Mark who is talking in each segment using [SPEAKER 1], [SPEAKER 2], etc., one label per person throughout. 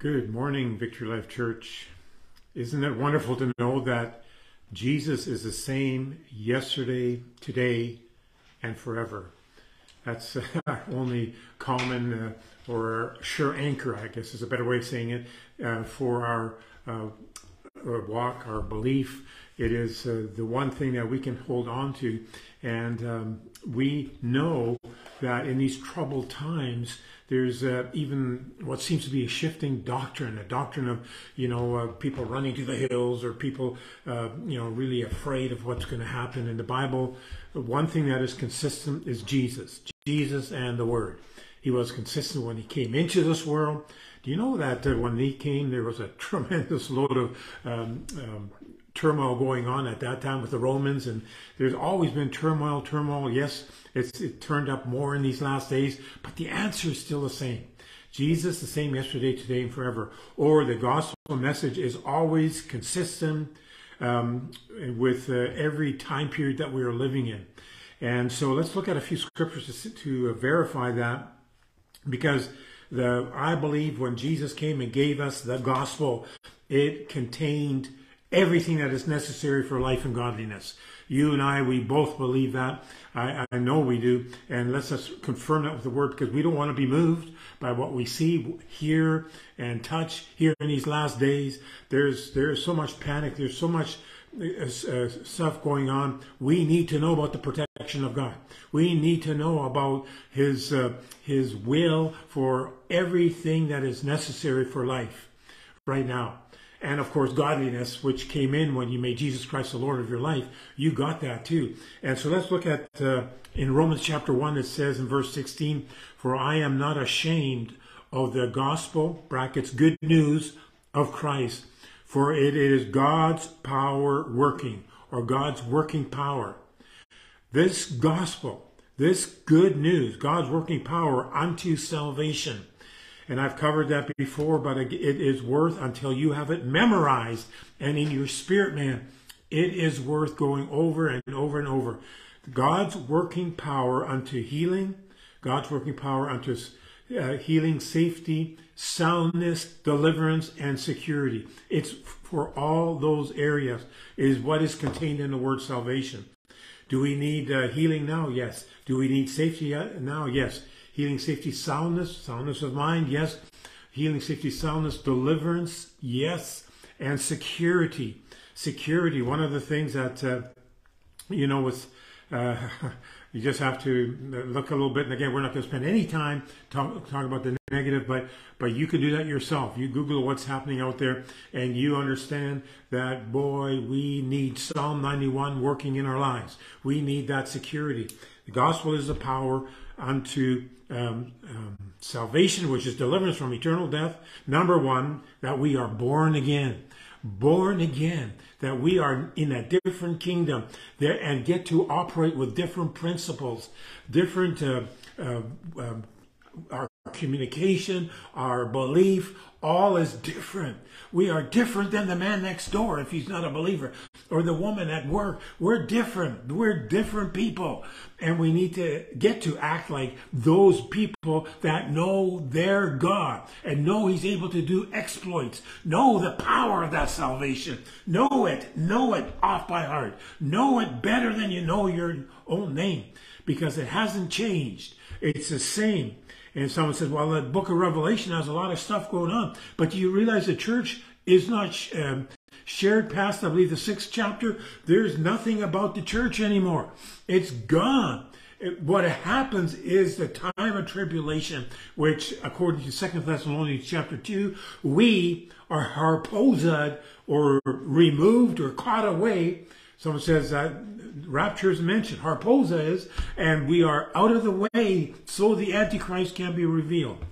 [SPEAKER 1] Good morning, Victory Life Church. Isn't it wonderful to know that Jesus is the same yesterday, today, and forever? That's our only common uh, or sure anchor, I guess is a better way of saying it, uh, for our, uh, our walk, our belief. It is uh, the one thing that we can hold on to. And um, we know that in these troubled times, there's uh, even what seems to be a shifting doctrine, a doctrine of, you know, uh, people running to the hills or people, uh, you know, really afraid of what's going to happen. In the Bible, one thing that is consistent is Jesus, Jesus and the Word. He was consistent when he came into this world. Do you know that uh, when he came, there was a tremendous load of um, um, turmoil going on at that time with the Romans, and there's always been turmoil, turmoil. Yes, it's it turned up more in these last days, but the answer is still the same. Jesus the same yesterday, today, and forever. Or the gospel message is always consistent um, with uh, every time period that we are living in. And so let's look at a few scriptures to, to verify that, because the I believe when Jesus came and gave us the gospel, it contained everything that is necessary for life and godliness. You and I, we both believe that. I, I know we do. And let's just confirm that with the word because we don't want to be moved by what we see, hear, and touch here in these last days. There's, there's so much panic. There's so much uh, uh, stuff going on. We need to know about the protection of God. We need to know about His uh, His will for everything that is necessary for life right now and of course godliness which came in when you made jesus christ the lord of your life you got that too. And so let's look at uh, in romans chapter 1 it says in verse 16 for i am not ashamed of the gospel brackets good news of christ. For it is god's power working or god's working power. This gospel this good news god's working power unto salvation and I've covered that before, but it is worth until you have it memorized and in your spirit, man. It is worth going over and over and over. God's working power unto healing, God's working power unto uh, healing, safety, soundness, deliverance, and security. It's for all those areas is what is contained in the word salvation. Do we need uh, healing now? Yes. Do we need safety now? Yes. Healing, safety, soundness, soundness of mind, yes. Healing, safety, soundness, deliverance, yes. And security. Security, one of the things that, uh, you know, with, uh, you just have to look a little bit. And again, we're not going to spend any time talk, talking about the negative, but but you can do that yourself. You Google what's happening out there, and you understand that boy, we need Psalm 91 working in our lives. We need that security. The gospel is the power unto um, um, salvation, which is deliverance from eternal death. Number one, that we are born again. Born again, that we are in a different kingdom there and get to operate with different principles, different uh, uh, uh, our communication, our belief, all is different. We are different than the man next door if he's not a believer or the woman at work. We're different. We're different people. And we need to get to act like those people that know their God and know he's able to do exploits. Know the power of that salvation. Know it. Know it off by heart. Know it better than you know your own name because it hasn't changed. It's the same. And someone says, well, the book of Revelation has a lot of stuff going on. But do you realize the church is not um, shared past, I believe, the sixth chapter? There's nothing about the church anymore. It's gone. What happens is the time of tribulation, which according to Second Thessalonians chapter 2, we are harposed or removed or caught away. Someone says that rapture is mentioned, harpazo is, and we are out of the way so the Antichrist can be revealed.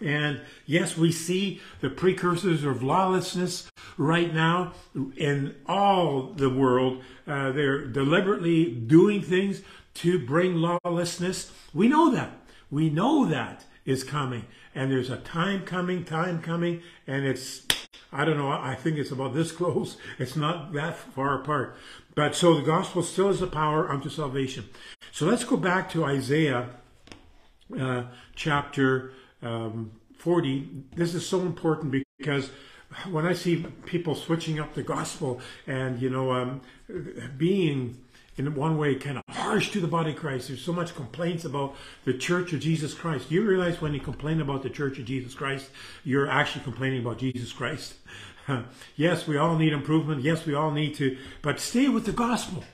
[SPEAKER 1] And yes, we see the precursors of lawlessness right now in all the world. Uh, they're deliberately doing things to bring lawlessness. We know that. We know that is coming. And there's a time coming, time coming, and it's, I don't know, I think it's about this close. It's not that far apart. But so the gospel still is the power unto salvation. So let's go back to Isaiah uh, chapter um, 40, this is so important because when I see people switching up the gospel and, you know, um, being in one way kind of harsh to the body of Christ, there's so much complaints about the church of Jesus Christ. You realize when you complain about the church of Jesus Christ, you're actually complaining about Jesus Christ? yes, we all need improvement. Yes, we all need to, but stay with the gospel.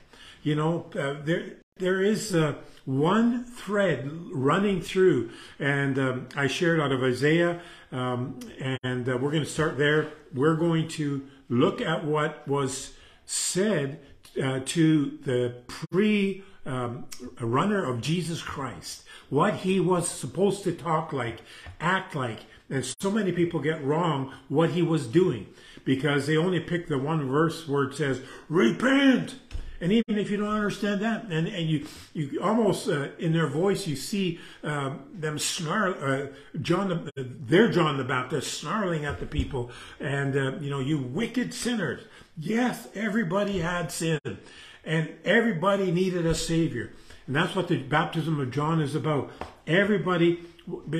[SPEAKER 1] You know, uh, there there is uh, one thread running through, and um, I shared out of Isaiah, um, and uh, we're going to start there. We're going to look at what was said uh, to the pre um, runner of Jesus Christ, what he was supposed to talk like, act like, and so many people get wrong what he was doing because they only pick the one verse where it says, repent. And even if you don't understand that, and, and you you almost uh, in their voice you see uh, them snarl, uh, John, the, their John the Baptist snarling at the people, and uh, you know you wicked sinners. Yes, everybody had sin, and everybody needed a savior, and that's what the baptism of John is about. Everybody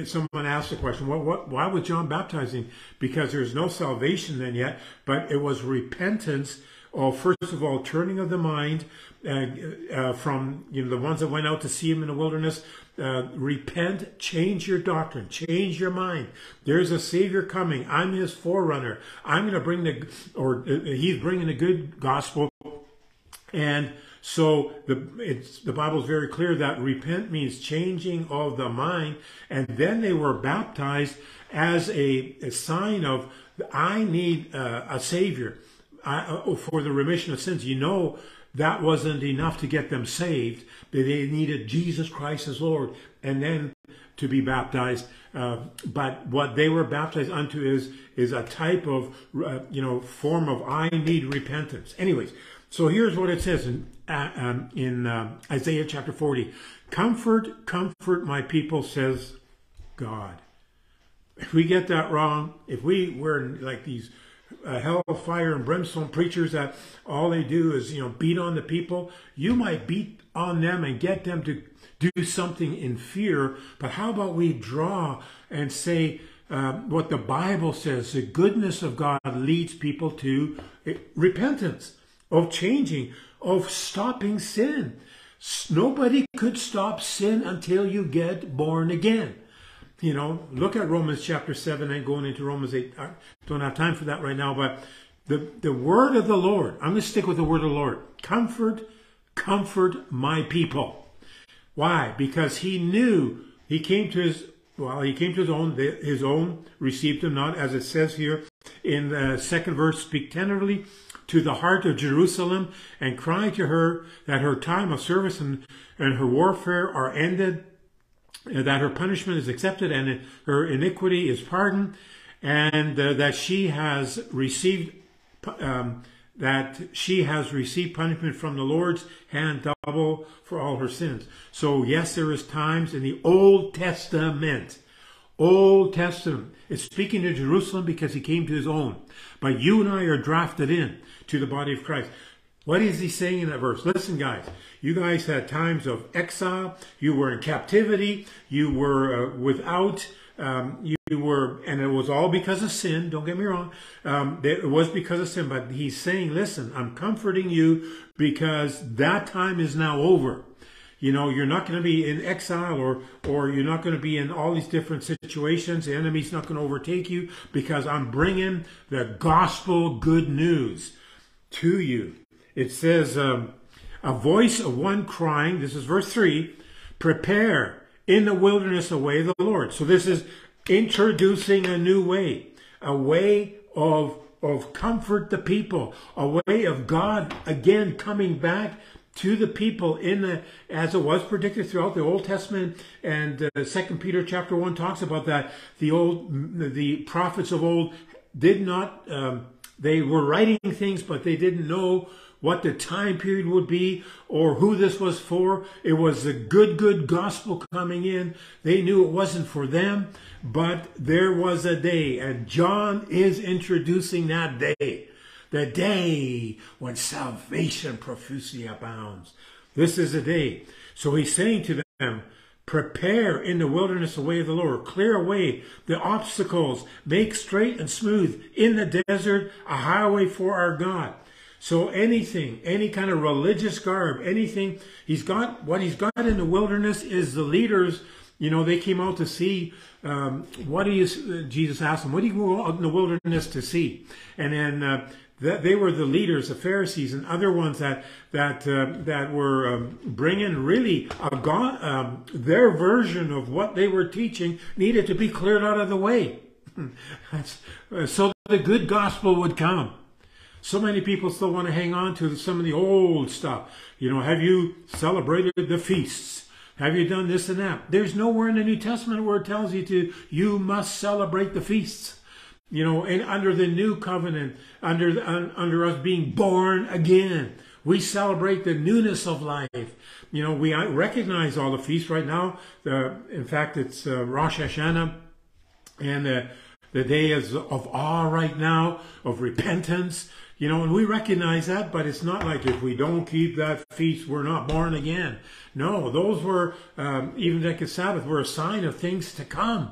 [SPEAKER 1] someone asked the question, what, what, why was John baptizing? Because there's no salvation then yet, but it was repentance of, first of all, turning of the mind uh, uh, from you know the ones that went out to see him in the wilderness. Uh, repent, change your doctrine, change your mind. There's a Savior coming. I'm His forerunner. I'm going to bring the, or uh, He's bringing the good gospel, and so the the Bible's very clear that repent means changing of the mind, and then they were baptized as a, a sign of I need uh, a savior Uh, for the remission of sins. You know that wasn't enough to get them saved. They needed Jesus Christ as Lord, and then to be baptized. Uh, but what they were baptized unto is is a type of uh, you know form of I need repentance. Anyways, so here's what it says in, uh, um, in uh, Isaiah chapter 40 Comfort, comfort my people, says God. If we get that wrong, if we were like these uh, hellfire and brimstone preachers that all they do is, you know, beat on the people, you might beat on them and get them to do something in fear. But how about we draw and say, uh, what the Bible says, the goodness of God leads people to eh, repentance of changing, of stopping sin. Nobody could stop sin until you get born again. You know, look at Romans chapter 7 and going into Romans 8. I don't have time for that right now, but the, the word of the Lord, I'm going to stick with the word of the Lord. Comfort, comfort my people. Why? Because he knew he came to his, well, he came to his own, his own received him not, as it says here in the second verse, speak tenderly to the heart of Jerusalem and cry to her that her time of service and, and her warfare are ended, that her punishment is accepted and her iniquity is pardoned, and uh, that she has received um, that she has received punishment from the Lord's hand double for all her sins. So yes, there is times in the Old Testament Old Testament is speaking to Jerusalem because he came to his own. But you and I are drafted in to the body of Christ. What is he saying in that verse? Listen, guys, you guys had times of exile. You were in captivity. You were uh, without. Um, you, were, and it was all because of sin. Don't get me wrong. Um, it was because of sin. But he's saying, listen, I'm comforting you because that time is now over. You know, you're not going to be in exile or, or you're not going to be in all these different situations. The enemy's not going to overtake you because I'm bringing the gospel good news to you. It says, um, a voice of one crying, this is verse 3, prepare in the wilderness a way of the Lord. So this is introducing a new way, a way of, of comfort the people, a way of God again coming back to the people in the as it was predicted throughout the Old Testament and uh, Second Peter chapter one talks about that the old the prophets of old did not um, they were writing things but they didn't know what the time period would be or who this was for it was the good good gospel coming in they knew it wasn't for them but there was a day and John is introducing that day the day when salvation profusely abounds. This is the day. So he's saying to them, Prepare in the wilderness the way of the Lord. Clear away the obstacles. Make straight and smooth in the desert a highway for our God. So anything, any kind of religious garb, anything, he's got, what he's got in the wilderness is the leaders, you know, they came out to see, um, what do you, Jesus asked them, what do you go out in the wilderness to see? And then, uh, that they were the leaders, the Pharisees, and other ones that that uh, that were um, bringing really um, their version of what they were teaching needed to be cleared out of the way, uh, so the good gospel would come. So many people still want to hang on to some of the old stuff. You know, have you celebrated the feasts? Have you done this and that? There's nowhere in the New Testament where it tells you to, you must celebrate the feasts. You know, and under the new covenant, under, under us being born again, we celebrate the newness of life. You know, we recognize all the feasts right now. Uh, in fact, it's uh, Rosh Hashanah and uh, the day is of awe right now, of repentance. You know, and we recognize that, but it's not like if we don't keep that feast, we're not born again. No, those were, um, even like a Sabbath, were a sign of things to come.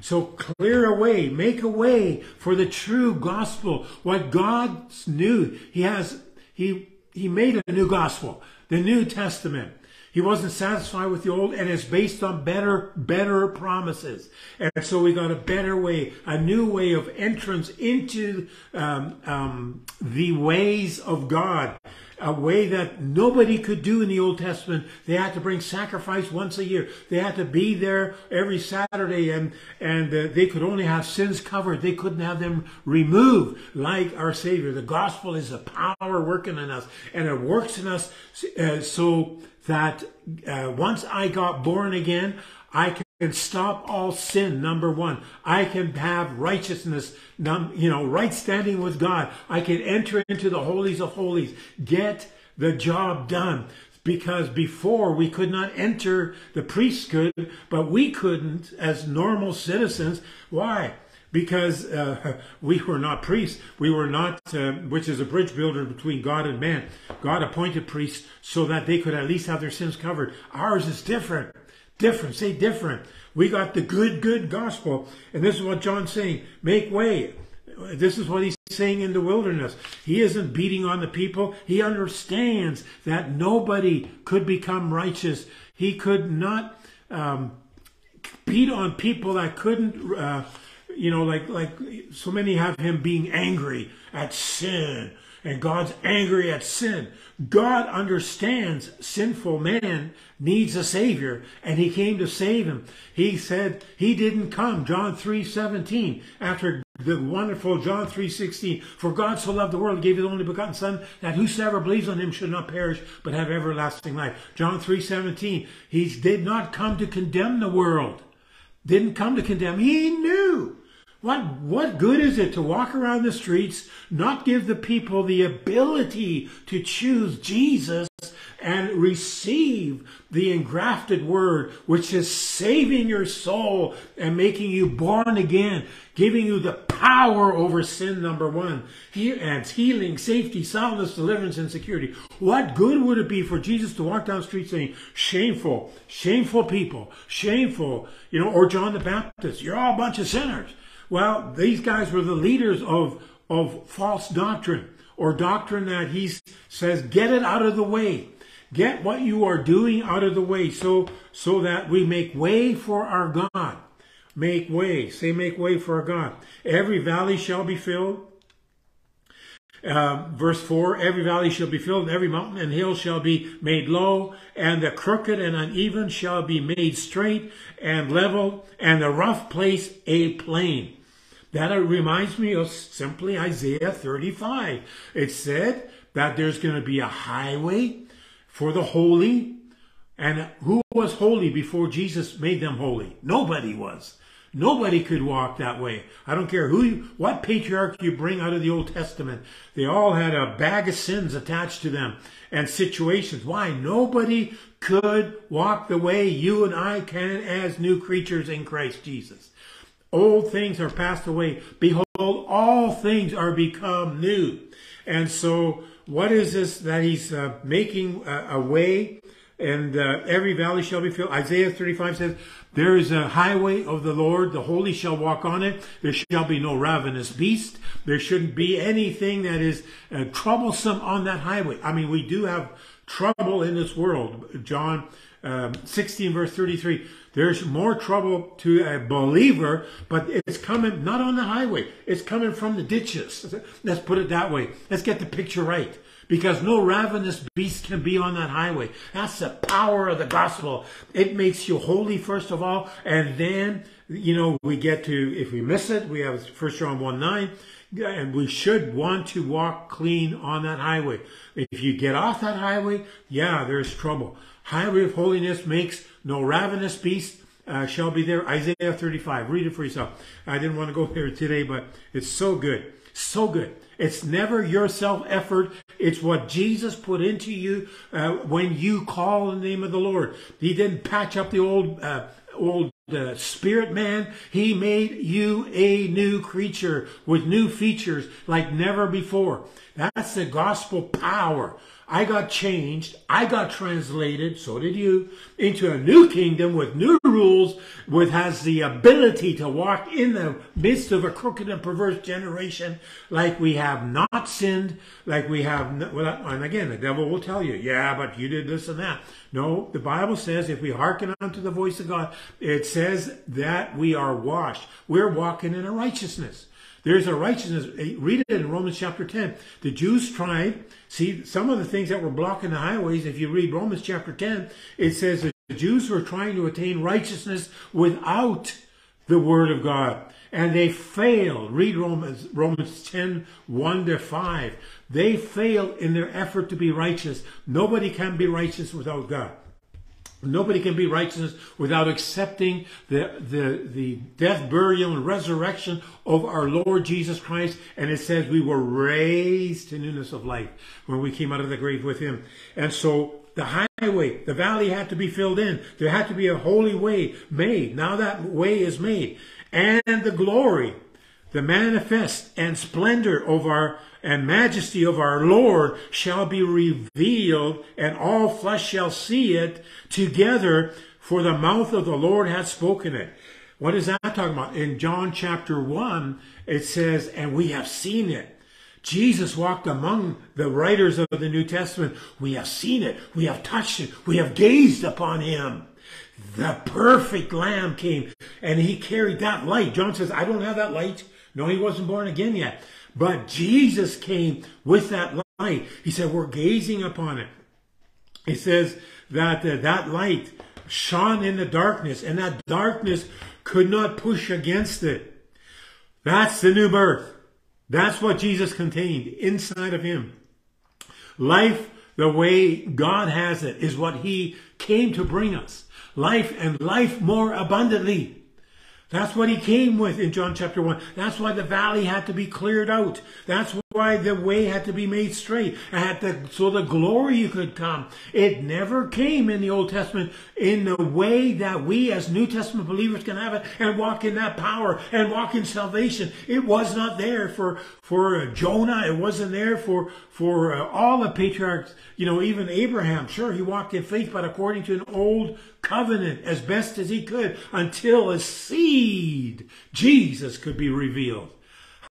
[SPEAKER 1] So clear a way, make a way for the true gospel. What God knew, He has, He, He made a new gospel, the New Testament. He wasn't satisfied with the old, and it's based on better, better promises. And so we got a better way, a new way of entrance into um, um, the ways of God a way that nobody could do in the Old Testament. They had to bring sacrifice once a year. They had to be there every Saturday and, and uh, they could only have sins covered. They couldn't have them removed like our Savior. The gospel is a power working in us and it works in us uh, so that uh, once I got born again, I can stop all sin, number one. I can have righteousness, you know, right standing with God. I can enter into the holies of holies, get the job done. Because before we could not enter, the priests could, but we couldn't as normal citizens. Why? Because uh, we were not priests. We were not, uh, which is a bridge builder between God and man. God appointed priests so that they could at least have their sins covered. Ours is different. Different. Say different. We got the good, good gospel. And this is what John's saying. Make way. This is what he's saying in the wilderness. He isn't beating on the people. He understands that nobody could become righteous. He could not um, beat on people that couldn't, uh, you know, like like so many have him being angry at sin and God's angry at sin. God understands sinful man needs a savior and he came to save him. He said he didn't come, John 3:17, after the wonderful John 3:16, for God so loved the world gave his only begotten son that whosoever believes on him should not perish but have everlasting life. John 3:17, he did not come to condemn the world. Didn't come to condemn. He knew what, what good is it to walk around the streets, not give the people the ability to choose Jesus and receive the engrafted word, which is saving your soul and making you born again, giving you the power over sin, number one, and healing, safety, soundness, deliverance, and security. What good would it be for Jesus to walk down the street saying, shameful, shameful people, shameful, you know, or John the Baptist, you're all a bunch of sinners. Well, these guys were the leaders of, of false doctrine or doctrine that he says, get it out of the way. Get what you are doing out of the way so, so that we make way for our God. Make way. Say, make way for our God. Every valley shall be filled. Uh, verse 4 Every valley shall be filled, and every mountain and hill shall be made low, and the crooked and uneven shall be made straight and level, and the rough place a plain. That reminds me of simply Isaiah 35. It said that there's going to be a highway for the holy. And who was holy before Jesus made them holy? Nobody was. Nobody could walk that way. I don't care who you, what patriarch you bring out of the Old Testament. They all had a bag of sins attached to them and situations. Why? Nobody could walk the way you and I can as new creatures in Christ Jesus. Old things are passed away. Behold, all things are become new. And so, what is this that he's uh, making a, a way and uh, every valley shall be filled. Isaiah 35 says, There is a highway of the Lord, the holy shall walk on it. There shall be no ravenous beast. There shouldn't be anything that is uh, troublesome on that highway. I mean, we do have trouble in this world. John um, 16, verse 33. There's more trouble to a believer, but it's coming not on the highway. It's coming from the ditches. Let's put it that way. Let's get the picture right because no ravenous beast can be on that highway. That's the power of the gospel. It makes you holy, first of all, and then, you know, we get to, if we miss it, we have 1 John 1 9, and we should want to walk clean on that highway. If you get off that highway, yeah, there's trouble. Highway of holiness makes no ravenous beast uh, shall be there. Isaiah 35. Read it for yourself. I didn't want to go there today, but it's so good. So good. It's never your self effort. It's what Jesus put into you uh, when you call the name of the Lord. He didn't patch up the old uh, old uh, spirit man. He made you a new creature with new features like never before. That's the gospel power. I got changed. I got translated, so did you, into a new kingdom with new rules, with has the ability to walk in the midst of a crooked and perverse generation like we have not sinned, like we have, and again, the devil will tell you, yeah, but you did this and that. No, the Bible says if we hearken unto the voice of God, it says that we are washed. We're walking in a righteousness. There's a righteousness. Eh, read it in Romans chapter 10. The Jews tried, see, some of the things that were blocking the highways, if you read Romans chapter 10, it says that the Jews were trying to attain righteousness without the word of God. And they failed. Read Romans, Romans 10, 1 to 5. They failed in their effort to be righteous. Nobody can be righteous without God. Nobody can be righteous without accepting the, the, the death, burial, and resurrection of our Lord Jesus Christ. And it says we were raised to newness of life when we came out of the grave with him. And so the highway, the valley had to be filled in. There had to be a holy way made. Now that way is made. And the glory, the manifest and splendor of our and majesty of our Lord shall be revealed, and all flesh shall see it together, for the mouth of the Lord hath spoken it. What is that talking about? In John chapter 1, it says, and we have seen it. Jesus walked among the writers of the New Testament. We have seen it. We have touched it. We have gazed upon him. The perfect Lamb came and he carried that light. John says, I don't have that light. No, he wasn't born again yet. But Jesus came with that light. He said, We're gazing upon it. He says that uh, that light shone in the darkness, and that darkness could not push against it. That's the new birth. That's what Jesus contained inside of him. Life, the way God has it, is what he came to bring us. Life and life more abundantly. That's what he came with in John chapter 1. That's why the valley had to be cleared out. That's why the way had to be made straight. Had to, so the glory could come. It never came in the Old Testament in the way that we as New Testament believers can have it and walk in that power and walk in salvation. It was not there for, for Jonah. It wasn't there for, for uh, all the patriarchs. You know, even Abraham. Sure, he walked in faith, but according to an old covenant as best as he could until a seed, Jesus, could be revealed.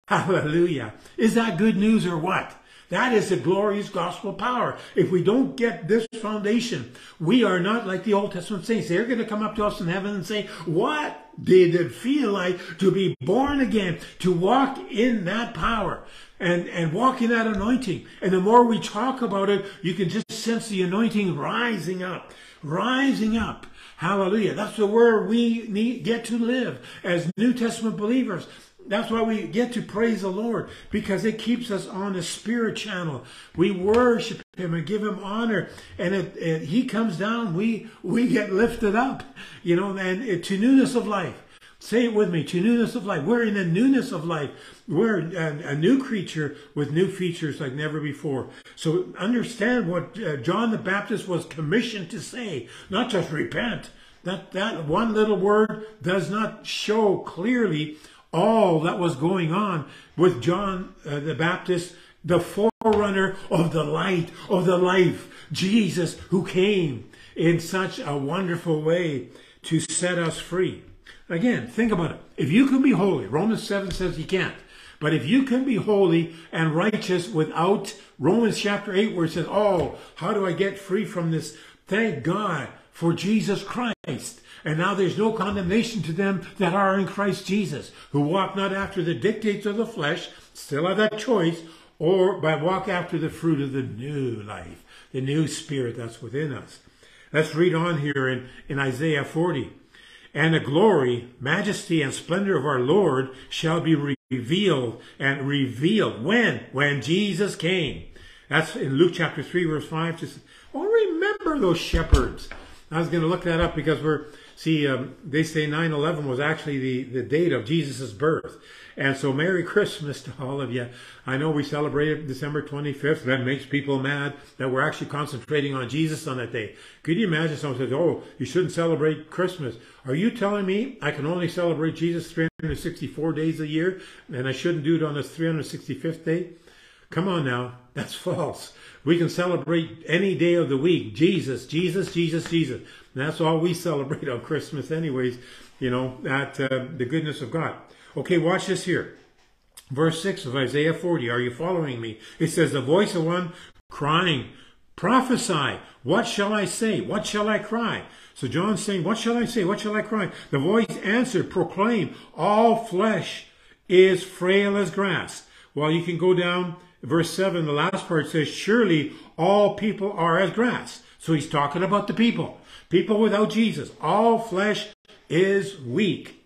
[SPEAKER 1] Hallelujah. Is that good news or what? That is the glorious gospel power. If we don't get this foundation, we are not like the Old Testament saints. They're going to come up to us in heaven and say, what did it feel like to be born again, to walk in that power and, and walk in that anointing? And the more we talk about it, you can just sense the anointing rising up rising up. Hallelujah. That's the word we need, get to live as New Testament believers. That's why we get to praise the Lord because it keeps us on the spirit channel. We worship Him and give Him honor, and it, He comes down. We we get lifted up, you know, and it, to newness of life. Say it with me to newness of life. We're in the newness of life. We're a, a new creature with new features like never before. So understand what uh, John the Baptist was commissioned to say, not just repent. That, that one little word does not show clearly all that was going on with John uh, the Baptist, the forerunner of the light, of the life, Jesus who came in such a wonderful way to set us free. Again, think about it. If you can be holy, Romans 7 says you can't. But if you can be holy and righteous without Romans chapter 8, where it says, Oh, how do I get free from this? Thank God for Jesus Christ. And now there's no condemnation to them that are in Christ Jesus, who walk not after the dictates of the flesh, still have that choice, or by walk after the fruit of the new life, the new spirit that's within us. Let's read on here in, in Isaiah 40 and the glory, majesty, and splendor of our Lord shall be revealed and revealed. When? When Jesus came. That's in Luke chapter 3, verse 5. Just, oh, remember those shepherds. I was going to look that up because we're, see, um, they say 9 11 was actually the, the date of Jesus' birth. And so Merry Christmas to all of you. I know we celebrated December 25th. That makes people mad that we're actually concentrating on Jesus on that day. Could you imagine someone says, oh, you shouldn't celebrate Christmas. Are you telling me I can only celebrate Jesus 364 days a year and I shouldn't do it on the 365th day? Come on now. That's false. We can celebrate any day of the week. Jesus, Jesus, Jesus, Jesus. And that's all we celebrate on Christmas anyways. You know, that uh, the goodness of God. Okay, watch this here. Verse 6 of Isaiah 40. Are you following me? It says, The voice of one crying, Prophesy. What shall I say? What shall I cry? So John's saying, What shall I say? What shall I cry? The voice answered, Proclaim, all flesh is frail as grass. Well, you can go down, verse 7, the last part says, Surely all people are as grass. So he's talking about the people. People without Jesus. All flesh is weak.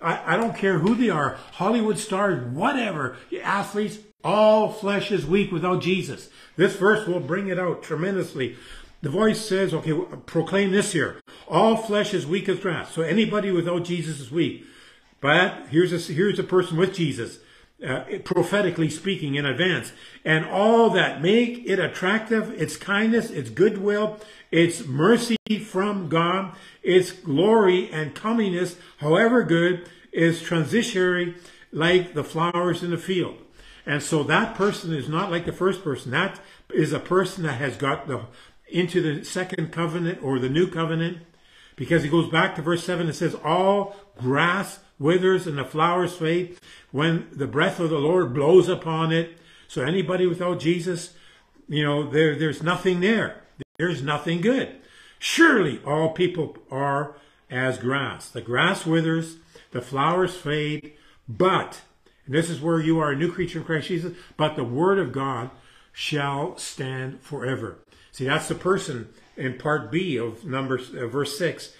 [SPEAKER 1] I, I don't care who they are, Hollywood stars, whatever, athletes, all flesh is weak without Jesus. This verse will bring it out tremendously. The voice says, okay, proclaim this here. All flesh is weak as grass. So anybody without Jesus is weak. But here's a, here's a person with Jesus, uh, prophetically speaking in advance. And all that make it attractive, its kindness, its goodwill, its mercy from God, its glory and comeliness, however good, is transitionary like the flowers in the field. And so that person is not like the first person. That is a person that has got the into the second covenant or the new covenant. Because he goes back to verse 7 and says, All grass withers and the flowers fade when the breath of the Lord blows upon it. So anybody without Jesus, you know, there, there's nothing there. There's nothing good. Surely all people are as grass. The grass withers, the flowers fade, but, and this is where you are a new creature in Christ Jesus, but the word of God shall stand forever. See, that's the person in part B of Numbers, uh, verse 6.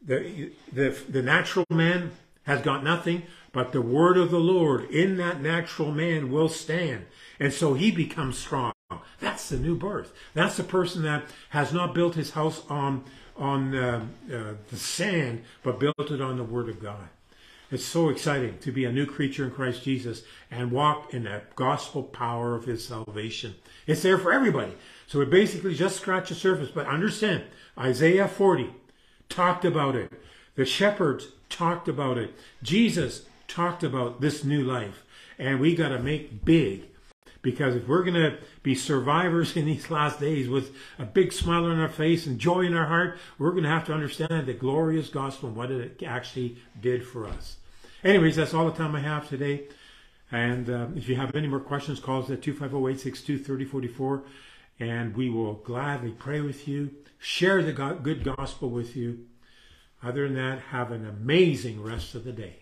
[SPEAKER 1] The, the, the natural man has got nothing, but the word of the Lord in that natural man will stand. And so he becomes strong. That's the new birth. That's the person that has not built his house on on uh, uh, the sand, but built it on the Word of God. It's so exciting to be a new creature in Christ Jesus and walk in the gospel power of His salvation. It's there for everybody. So we basically just scratch the surface, but understand Isaiah 40 talked about it. The shepherds talked about it. Jesus talked about this new life. And we got to make big because if we're going to be survivors in these last days with a big smile on our face and joy in our heart, we're going to have to understand the glorious gospel and what it actually did for us. Anyways, that's all the time I have today. And uh, if you have any more questions, call us at 250-862-3044 and we will gladly pray with you, share the good gospel with you. Other than that, have an amazing rest of the day.